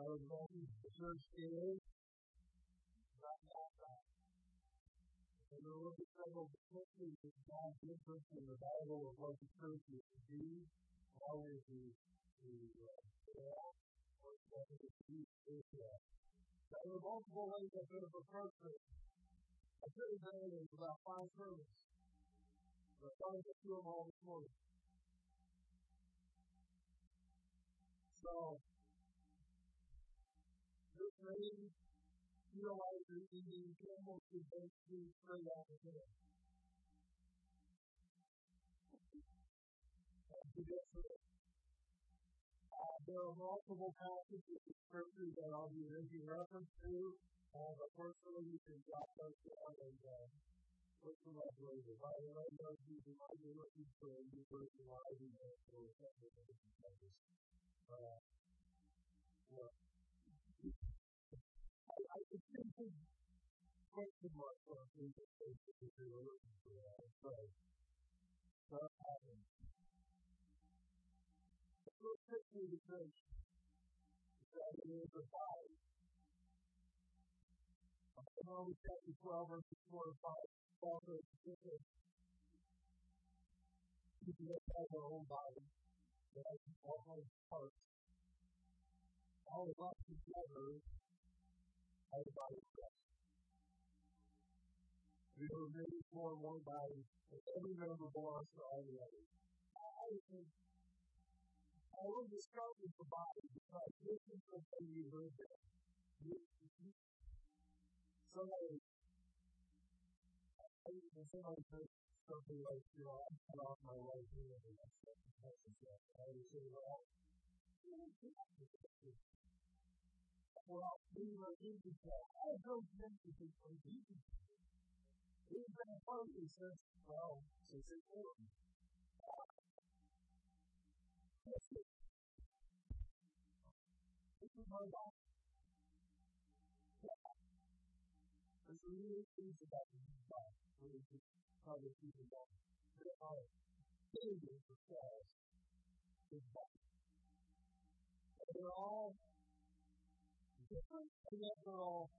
uh, the church is that. And there will be several descriptions of God's interest in the Bible of what the church is to be, to, to uh, fail, or what is to be Israel. There are multiple ways I could have approached it. I could have done it in about five sermons. But I thought I'd them all this morning. So, this rain, you know, I was reading Campbell's basically straight out of here. Uh, there are multiple passages of scripture that I'll be making reference to, uh, personally, you can jot those down and uh, look them up later. By the way, those you might be looking for a new version of Ivy or something of different question mark for a things if you were looking for that. So, so happens. Real quickly, because that is a body. Deuteronomy chapter 12, verses 4 and 5. Also, specific. You can look at our own body, right? All those parts. All of us together are the body of Christ. We are made for one body, and every member belongs to all the others. I think I will describe the body because this is something you heard there. Somebody, somebody said something like, you know, I cut off my right ear and I said, that's the stuff. I would say, well, well, we were in the I don't think from Jesus. We've been approaching since, well, it's born. This is my life. There's some new things about this life. Really, how they keep it going. There are in the body. They're all different, and yet they're all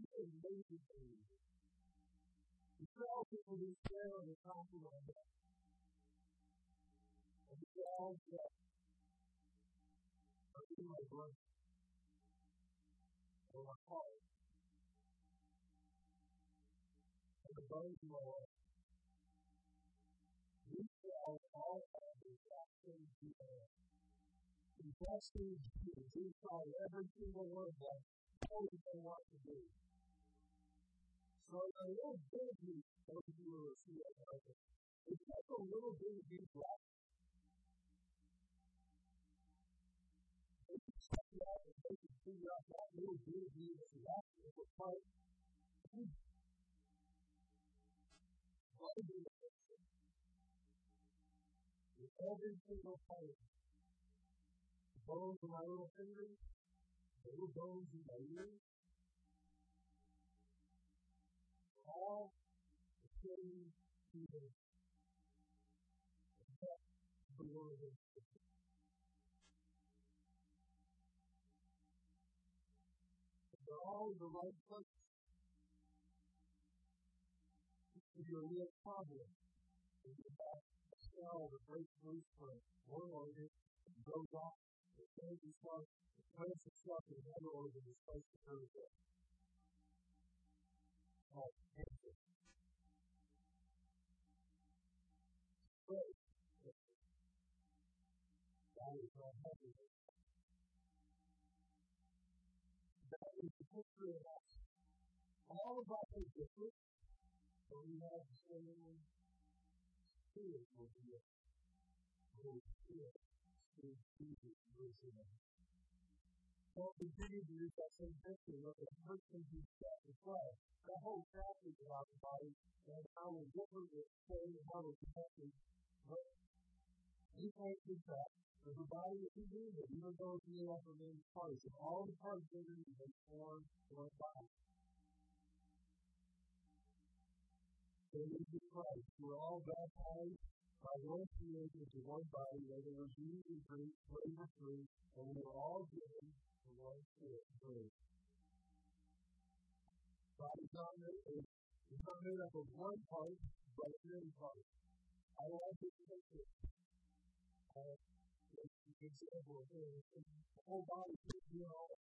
amazing things. The cells that will share on the top of head. And the cells that are in my brain or my heart. And the bones in my cells all have the exact same DNA. To do is inside every single one of all they want to do. A little bit of you, those of you who are it, it's just a little bit of you left. They can check it out and they can figure out that little you that's left and it's like, what is it? With every single part, the bones in my little finger, the little bones in my ear, all the same people. The word of They're all the right place. Could be a real problem. If you have a cell that breaks loose from one organ, it goes off, it changes stuff, it plants itself in another organ, it's supposed to go there. Called. That is the picture of us. All of us are different, but we have the same spirit over here. Holy Spirit, Spirit Jesus lives in. Well, continue to use that same picture of the person who's chapter 12. The whole chapter is about the body and how we're different with saying how we're connected. But we can't do that. The body is redeemed, even though it's made up of many parts. And all the parts of it is form one body. So we do Christ. We're all baptized by one created to one body, whether it was meat and drink, slave or free, and we were all given spirit to. Body's not made, it's not made up of one part, but of many parts. I like this picture. Uh, example of the whole body could be all.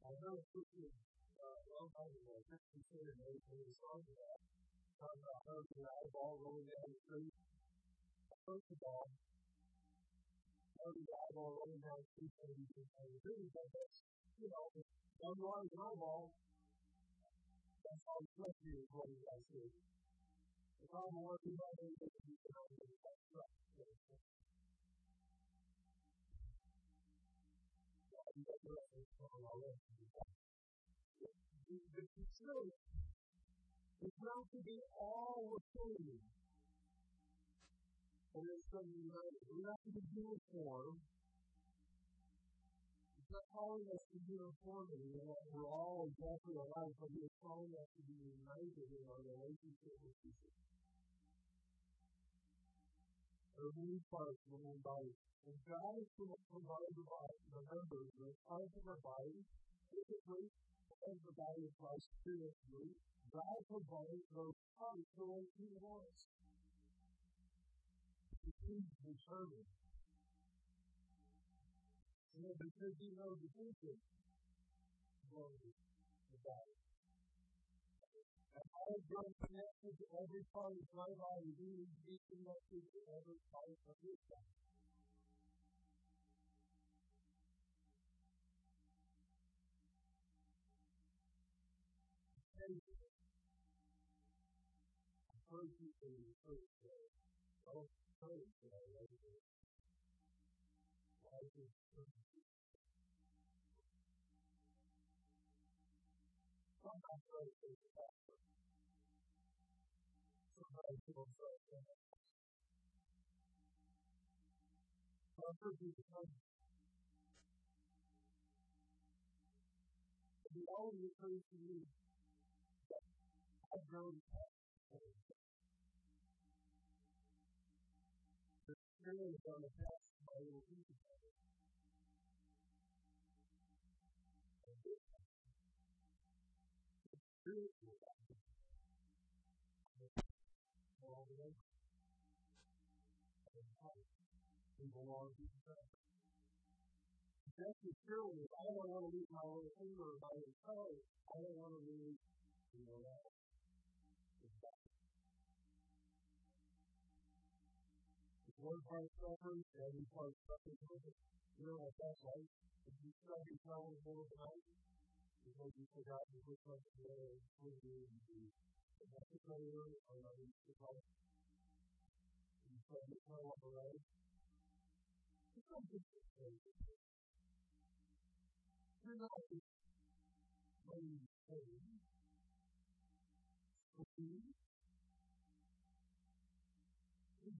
I know a picture uh, a ago, I just considered it when he was on that, talking about how the eyeball rolling down the street. First of all, how the rolling down the street and you can do, but that's, you know, one large eyeball, that's all reflected is what you guys see. The problem was you might be able to do that. The truth is not to be all receiving. And it's going to be we have to be uniform. It's not calling us to uniformity, and that we're all exactly alike, but He's calling us to be united in our relationship with Jesus. Are many parts one body. And God is going to provide the body, the members, the parts of our body, physically, as the body of Christ spiritually. God provides those parts the way He wants. He's determined. You know, because He knows the future. The body. And all God connected to every part of my body, He needs to be connected to every part of His body. First, you can first say, oh, first, I like it. Life is Sometimes I say the pastor. Sometimes people say, heard people say, the only me that I've grown the is of it. Spiritual all the way. We belong to other. Just as surely, I don't want to lose my own finger my own toe. I don't want to lose, you know, that. One part suffers, the other part suffers with it. You know what that's like? If you your toe in the middle of the night, because you forgot to put something there, put it in the investigator or the device, you stub your toe on the road. It's not just a thing. You're not just playing in the that. I, you know, our guys,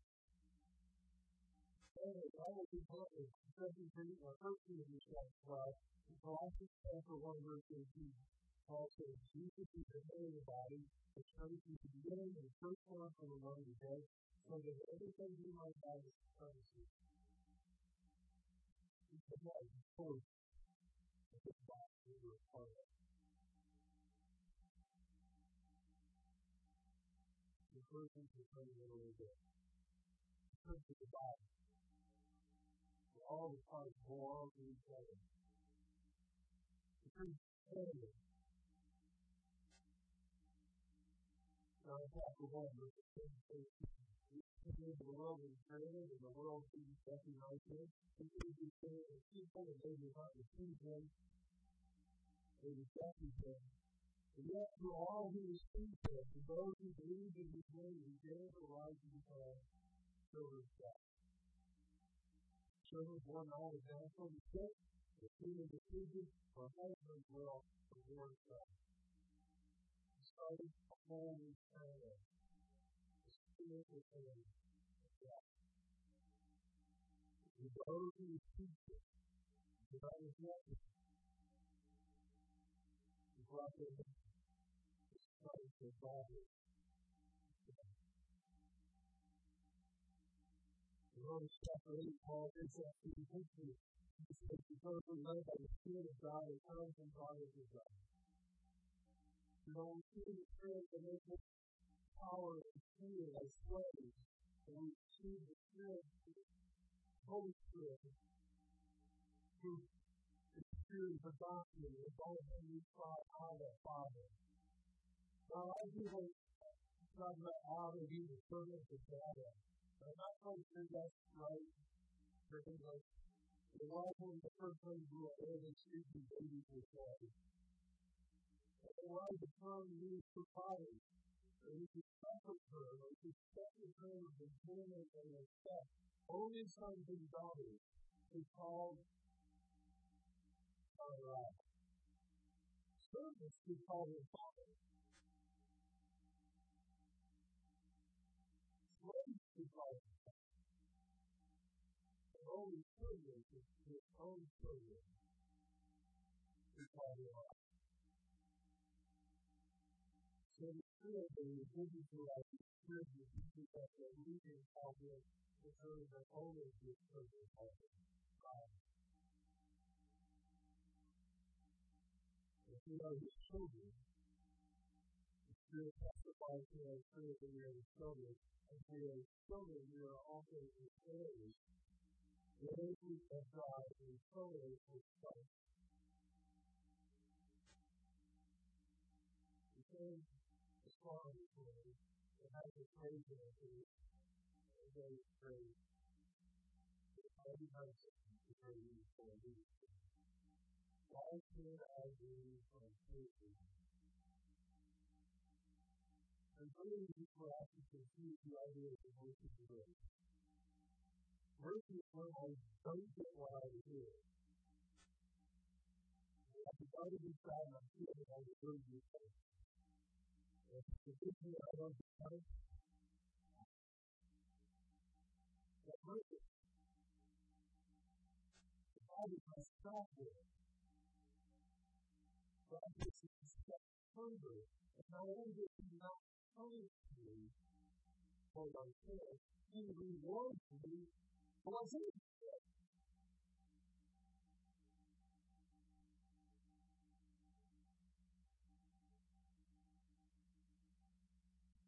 Anyway, I will be talking second or first Timothy chapter twelve, in Colossians chapter one verse eighteen. Paul says, Jesus is the head of the body, the church is the beginning and first one from among the dead, so that everything he might have is currency. He's the head, the source of this body we're a part of. The first thing to say a little bit. The church is the body all the parts belong to each other. The true family. John chapter 1, verse 10 the world is created, and the world sees it. He is the spirit of people, and they do not receive him. They rejected him. And yet, through all who received him, to those who believe in his name, he gave the right to become children of God. Servant one night is from the sick, the human decision, her husband will reward her. Starting a holy prayer. The spirit of faith. The those who teach it, the others the brought them to Christ the Father. Romans chapter 8, Paul gives us the history. Says, because we know that the Spirit of God is comes from God is His God. We don't see the Spirit that makes us power and fear as slaves. And we see the Spirit, Holy Spirit, who is the Spirit of is all whom we cry, Abba, Father. Now, I do want to talk about Abba being the servant of God. I'm not quite sure that's right. Because like, the wife when the first grew up, all the speaking babies were born. And why the term used for father? And we could comfort her, we could comfort her with employment and respect. Only sons and daughters is called our uh, servants to call their father. Call only children is his own children to call father. So the spirit is given to us is teaches us that we can call him the only children call him God. If we are his children, the spirit testifies to our spirit that we are his children. As we are children, we are also his heirs. Heirs of God and co-heirs with Christ. The same as far as praise, it has a praise in it, a day of praise. Every person is praising for me. Why should I be from And really, before I can confuse the idea of the mercy of grace. Mercy is when I don't get what I did. I decided to try and I'm feeling I deserve this thing. If the thing I don't have, that mercy. Must stop there. God gives us a step further. And not only does He not me for sin, He rewards me for my sin.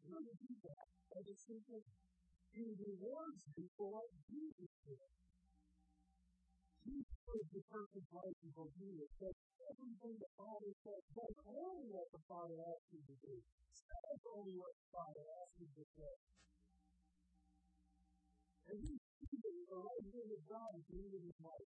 How to do that? By the simple, He rewards me for what Jesus did. Jesus is the perfect life of obedience. That everything the Father says, does only what the Father asks you to do. Only what Father asks you to say. And he chooses the right hand of God. Very important.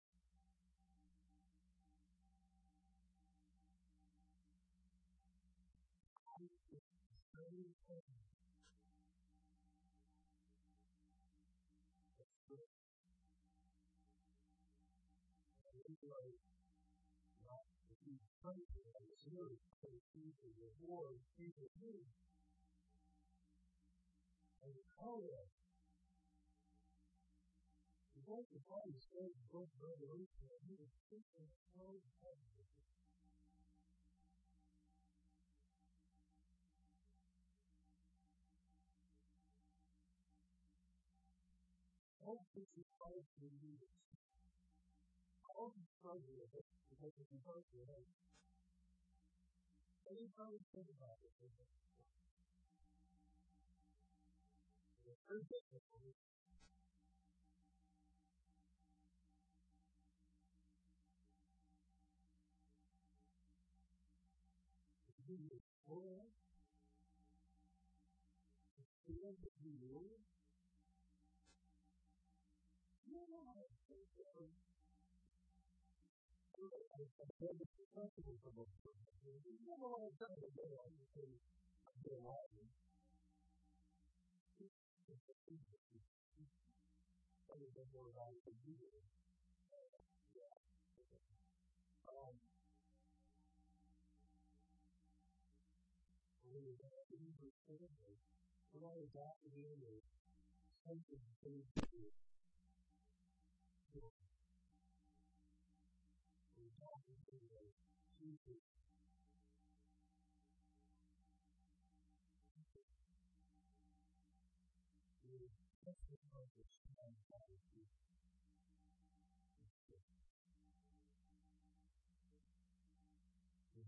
Serve, but to the do. And how because the says both revelation and he is speaking so heavily. All this is hard for leaders. All the struggle with it because it's hard for them. Anytime you think about it, it's a the third difficulty is being spoiled, feeling that you lose. You know how to think of I'm very comfortable for most people. You know what I'm trying to do on the thing. I'm doing all of it. Other than more about it than you do. Yeah. Um, when we got to Hebrew family, we're not adopted in as something things to do. We're adopted in as Jesus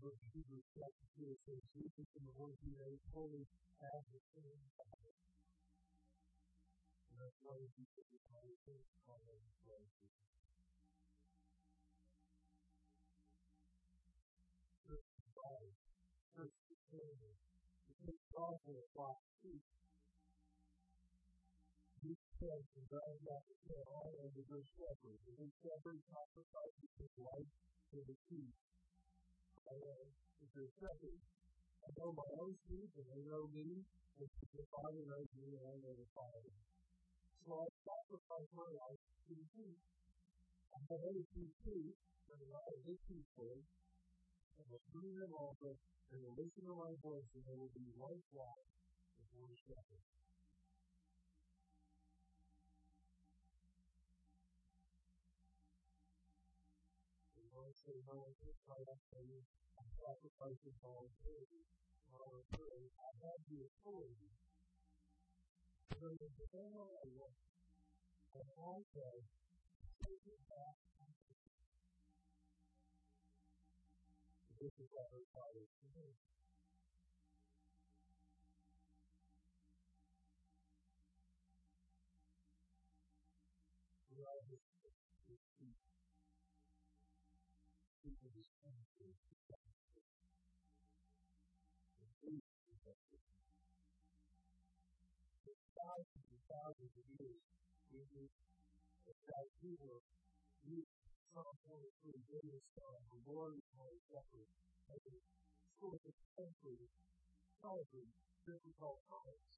book of Hebrews chapter 2, it says, Jesus in the one he made fully as the same Father. And that's why said the Father is called as the Father. First the body, first the family. It takes also a lot too. Says in got to say all of the good shepherds. The good shepherd sacrifices his life for the sheep. If you're uh, shepherd, I know my own sheep and they know me, and the Father knows me and I know the Father. So I sacrifice my life to the sheep. I have other sheep too, but I'm not a big sheep for. I will bring them over and will listen to my voice and they will be one flock before the shepherd. The Lord said, No one can try to say, I'm sacrificing voluntarily. Voluntarily, I have the authority. So the family I want, and I said, take it back. This is what her father said. We thousands and thousands of years, Jesus, that we were used Psalm 23, David's Psalm, the Lord is my shepherd, as a sort of temporary, solitary, difficult times.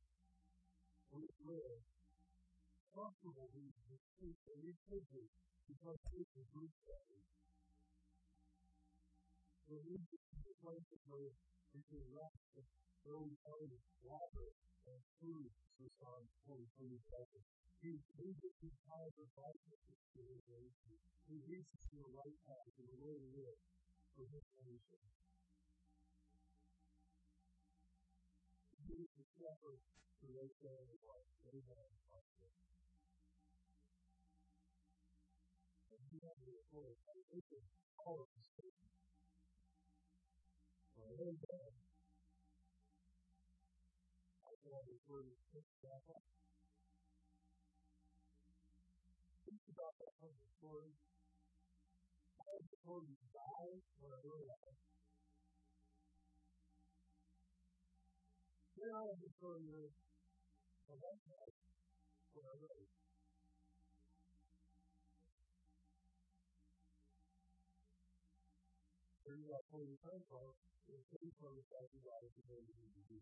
We live comfortable reasons, and we take it because Jesus moves that way. When we get to the rest and where we find water and food, so Psalm 23 says, he leads of to his nation. He leads us to the right path, to the way to live for his nation. He is the shepherd to those. And he has the authority. Of us. Amen. I can always think about that. Think about that of story. I was before you die when I wrote that. Then I was before you well, that's not what I wrote. You got 40 phone calls, and 30 phone calls you got to know you need to do.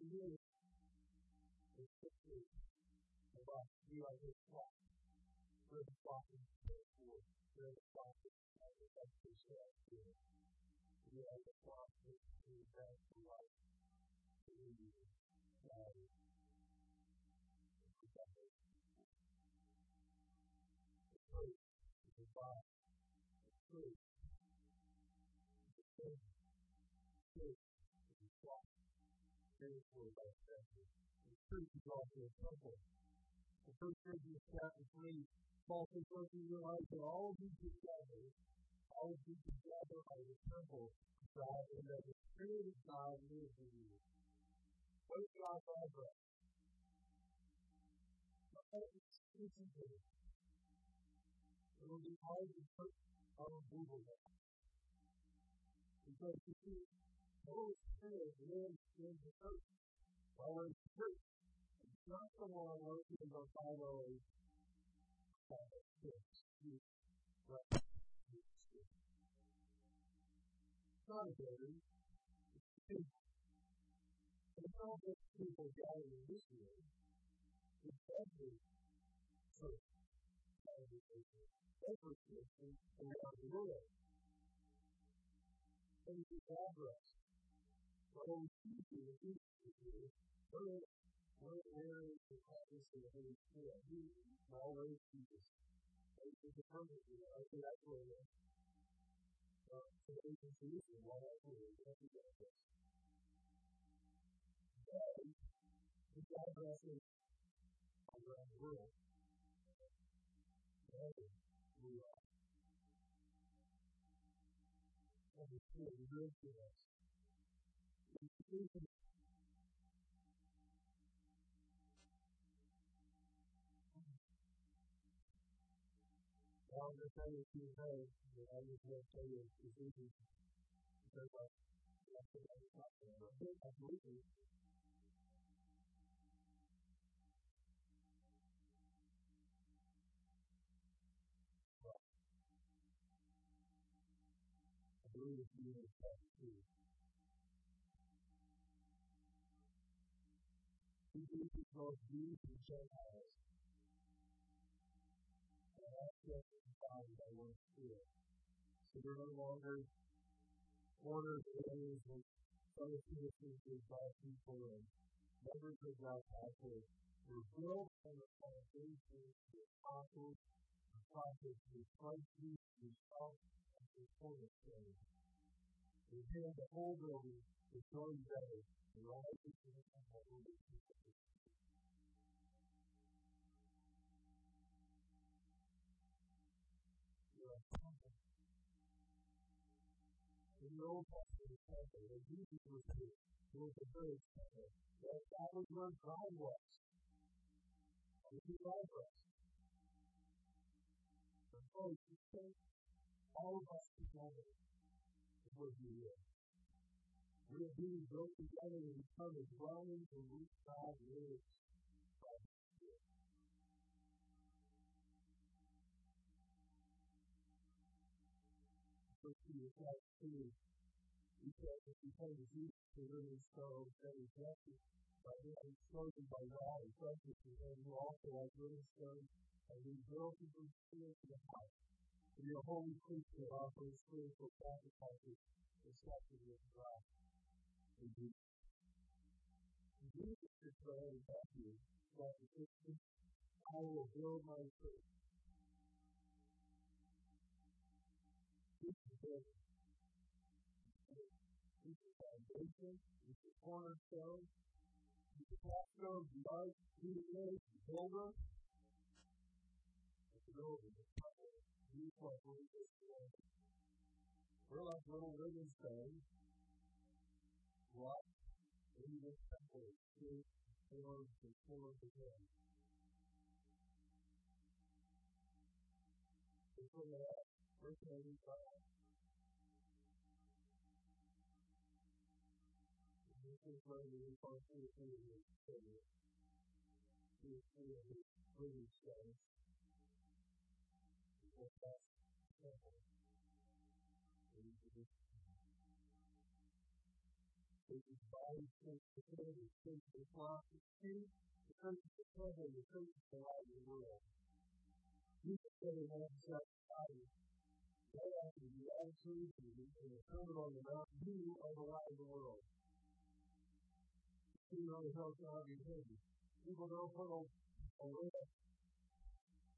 To me, it's simply about you like this clock. Where the clock is for, where the clock is for, that's the share here. You like the clock is to that to life. To you, God is The truth is also a temple. The first Corinthians chapter 3, Paul says, Don't you realize that all of you together, all of you together are the temple of God, and that the Spirit of God lives in you. What is God's address? Exclusively. It will be hard to put on Google that. Because you see, the Holy Spirit lives in the church. Well, in church, it's not the one working in the 508 not a building. It's not just people gathering this year. It's every church. Every Christian around the world. And the address. The Holy Spirit is here. Where, where, where is the office of the Holy Spirit? He always Jesus. It's a permanent, I think that's where it is. Uh, so they can see this and why that's where it is. That's the address. Today, the address is around the world. Today, we are. And the Spirit lives in us. It's Well, the thing is, you know, that I was going to tell you is easy because I that's what I was talking about. I believe it. I believe it's you in that too. He uses both Jews and Gentiles. And that's just body by one spirit. So we're no longer orders, areas, and fellow citizens by people and members of God's household. We're built on the foundation of the apostles, the prophets, the Christ Jesus, himself, and the cornerstone. And here the whole building is growing better rises to the temple of the people. In the Old Testament when Jesus was here, there was a bird temple. That, that was where God was. And He loved us. And so He sent all of us together before He lived. We are being built together and become a dwelling in which God lives. First Peter chapter 2, he says, because Jesus the living stone that is blessed by being chosen by God and precious to him who also like living stone and we built his spiritual house to be a holy priesthood offering spiritual sacrifices accepted with God. And Jesus. Jesus declared in Matthew chapter 16, I will build my church. This is building. This is foundation. This is cornerstone. This is capstone, the the gate, the builder. It's the today. We're like little living stones. What? In this temple, two forms and forms again. It's from the first 85. This is where the responsibility is stated. These three of these living stones. Because that's the temple. It is body, sense, the head, the sense, the cross, the king, the of heaven, the sense of the world. Jesus said in Matthew chapter 5, Go after the attitude and the sermon on the mount, you the light of the world. You know the hillside of heaven. People don't put a, a lamp,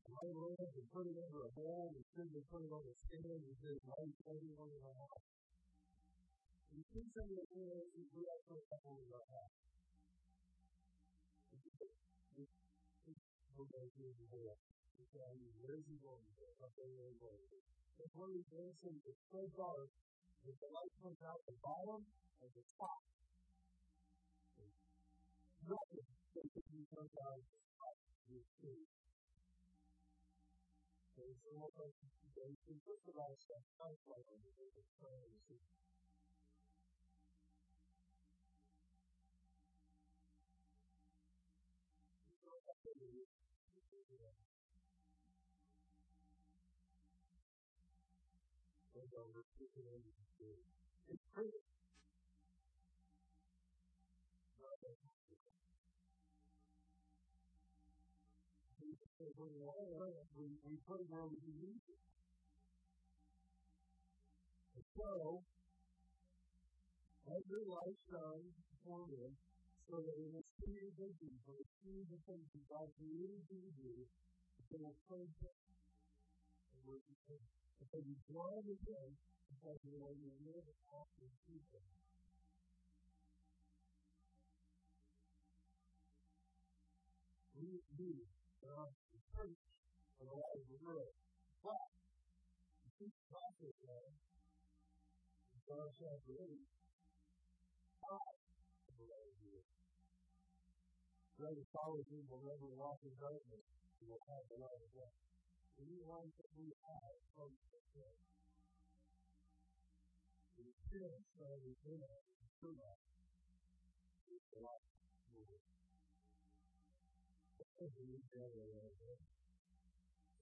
a light lamp and put it under a bowl, instead they put it on a stand and say, light house. And some of the things Here's the whole. Okay, where's he going? He going? The is dancing is so dark that the light comes out the bottom and the top. Nothing basically comes out of the top of your food. Okay, so what like they can the light stuff out like on the It's we, put it where we it. So, let your light shine before men, so that we your vision, for the see the things that God created you do, they will Him. And we're and so you draw the day because you know you live after Jesus. We uh, the church for the light of the world. But the chief prophet said, in John chapter 8, I Whoever follows me will never walk in darkness, he will have the light of life. And you want that we have from the church. The experience that we have through that is the light of the world. Every day of our life,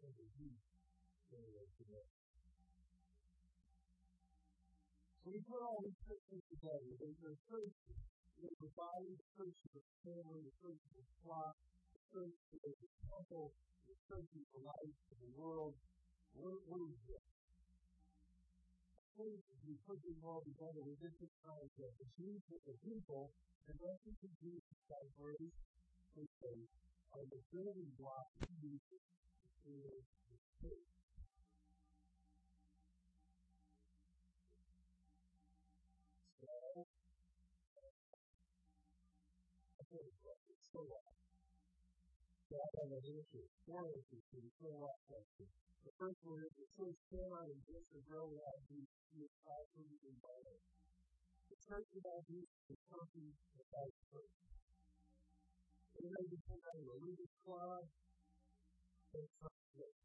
every week of our today. So we put all these pictures together. There's a church, the body, the church of the family, the church the flock, the church of the temple, the church of the life of the world. What, what is this? What is we put them all together with different concepts? The Jews with the people, and reference to Jesus by grace and faith are the building blocks of Jesus is the faith. So what? God has an issue. Four issues the four aspects. The first one is the church cannot exist or grow without Jesus. He is constantly involved. The church without Jesus is something without church. It may be some kind of religious club, but it's not church.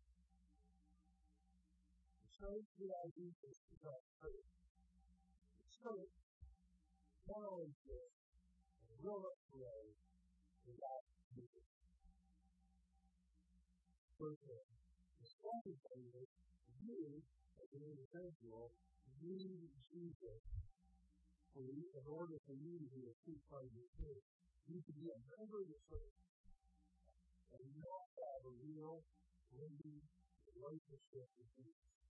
The church without Jesus is not church. The church now exists and will not grow without the second thing is you, as an individual, need Jesus for you, in order for you to be a true part of the church. You to be a member of the church and not have a real, living relationship with Jesus.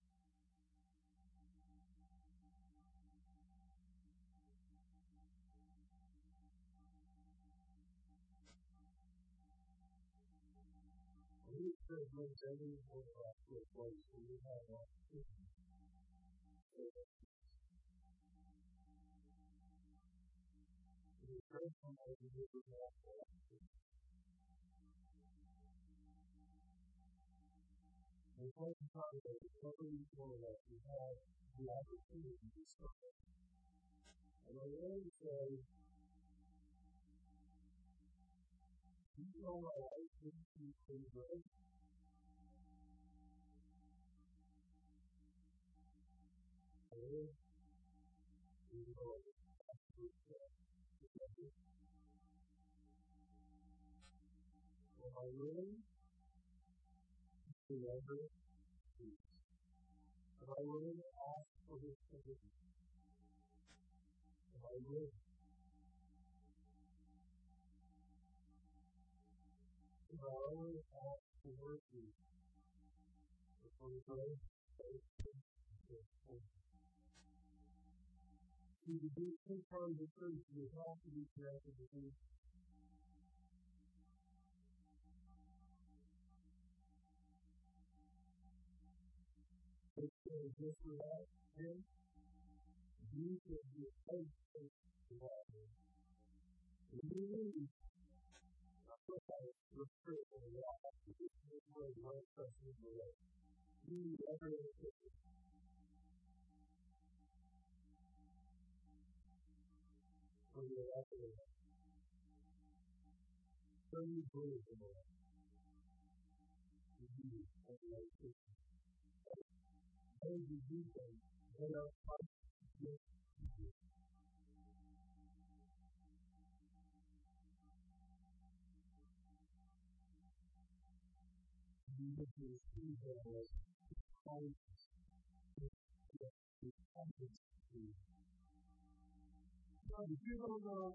most every word of the voice we have on the screen. The first time that we the we have the opportunity to discover. And I always say, you know what I think you can you know, Am I willing to ever peace? Am I to ask for his forgiveness? Am I willing? Am I to ask for mercy? For grace, faith, and See, to a part of the church, you have to be connected to him. It's uh, just without him, you can be a faith without him. And you need a football for your life. So you believe in the Lord. You as the right. Those who do things, they are part your people. Jesus is was Christ. So if さん、10番が、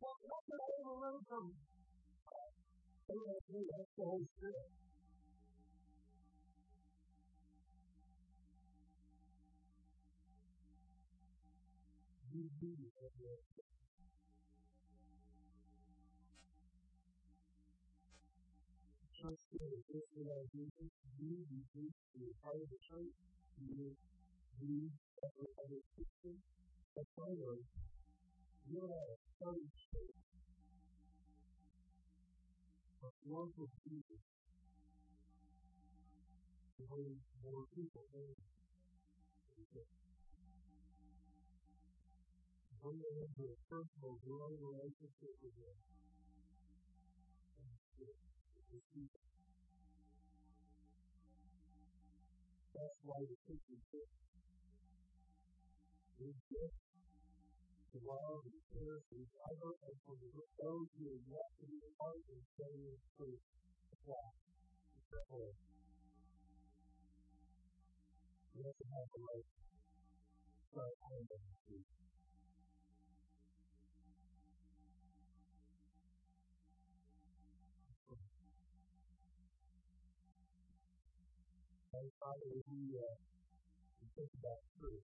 Well, that's a little learn from ASB? That's the Holy Spirit. You do it. Church is this what I do. You, you do, you of the church. You, you, finally, you're a but of Jesus. The way more people know bring them into a personal, growing relationship with Him. That's why the Christian church is good. The love and care and driver and for those who are yet to be part and staying in truth. Why? It's way. We have to have a right start handling truth. And Father, we, uh, think about truth.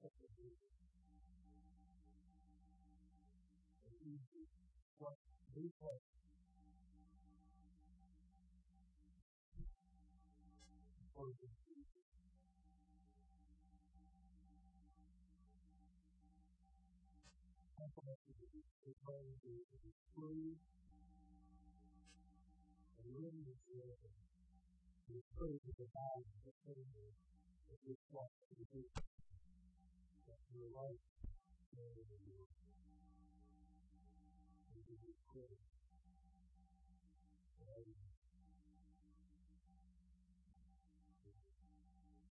What we have. For the Jesus. And the Jesus. The time to free. And living is the praise of the God that came here. That we want to be that your life. And we give you praise.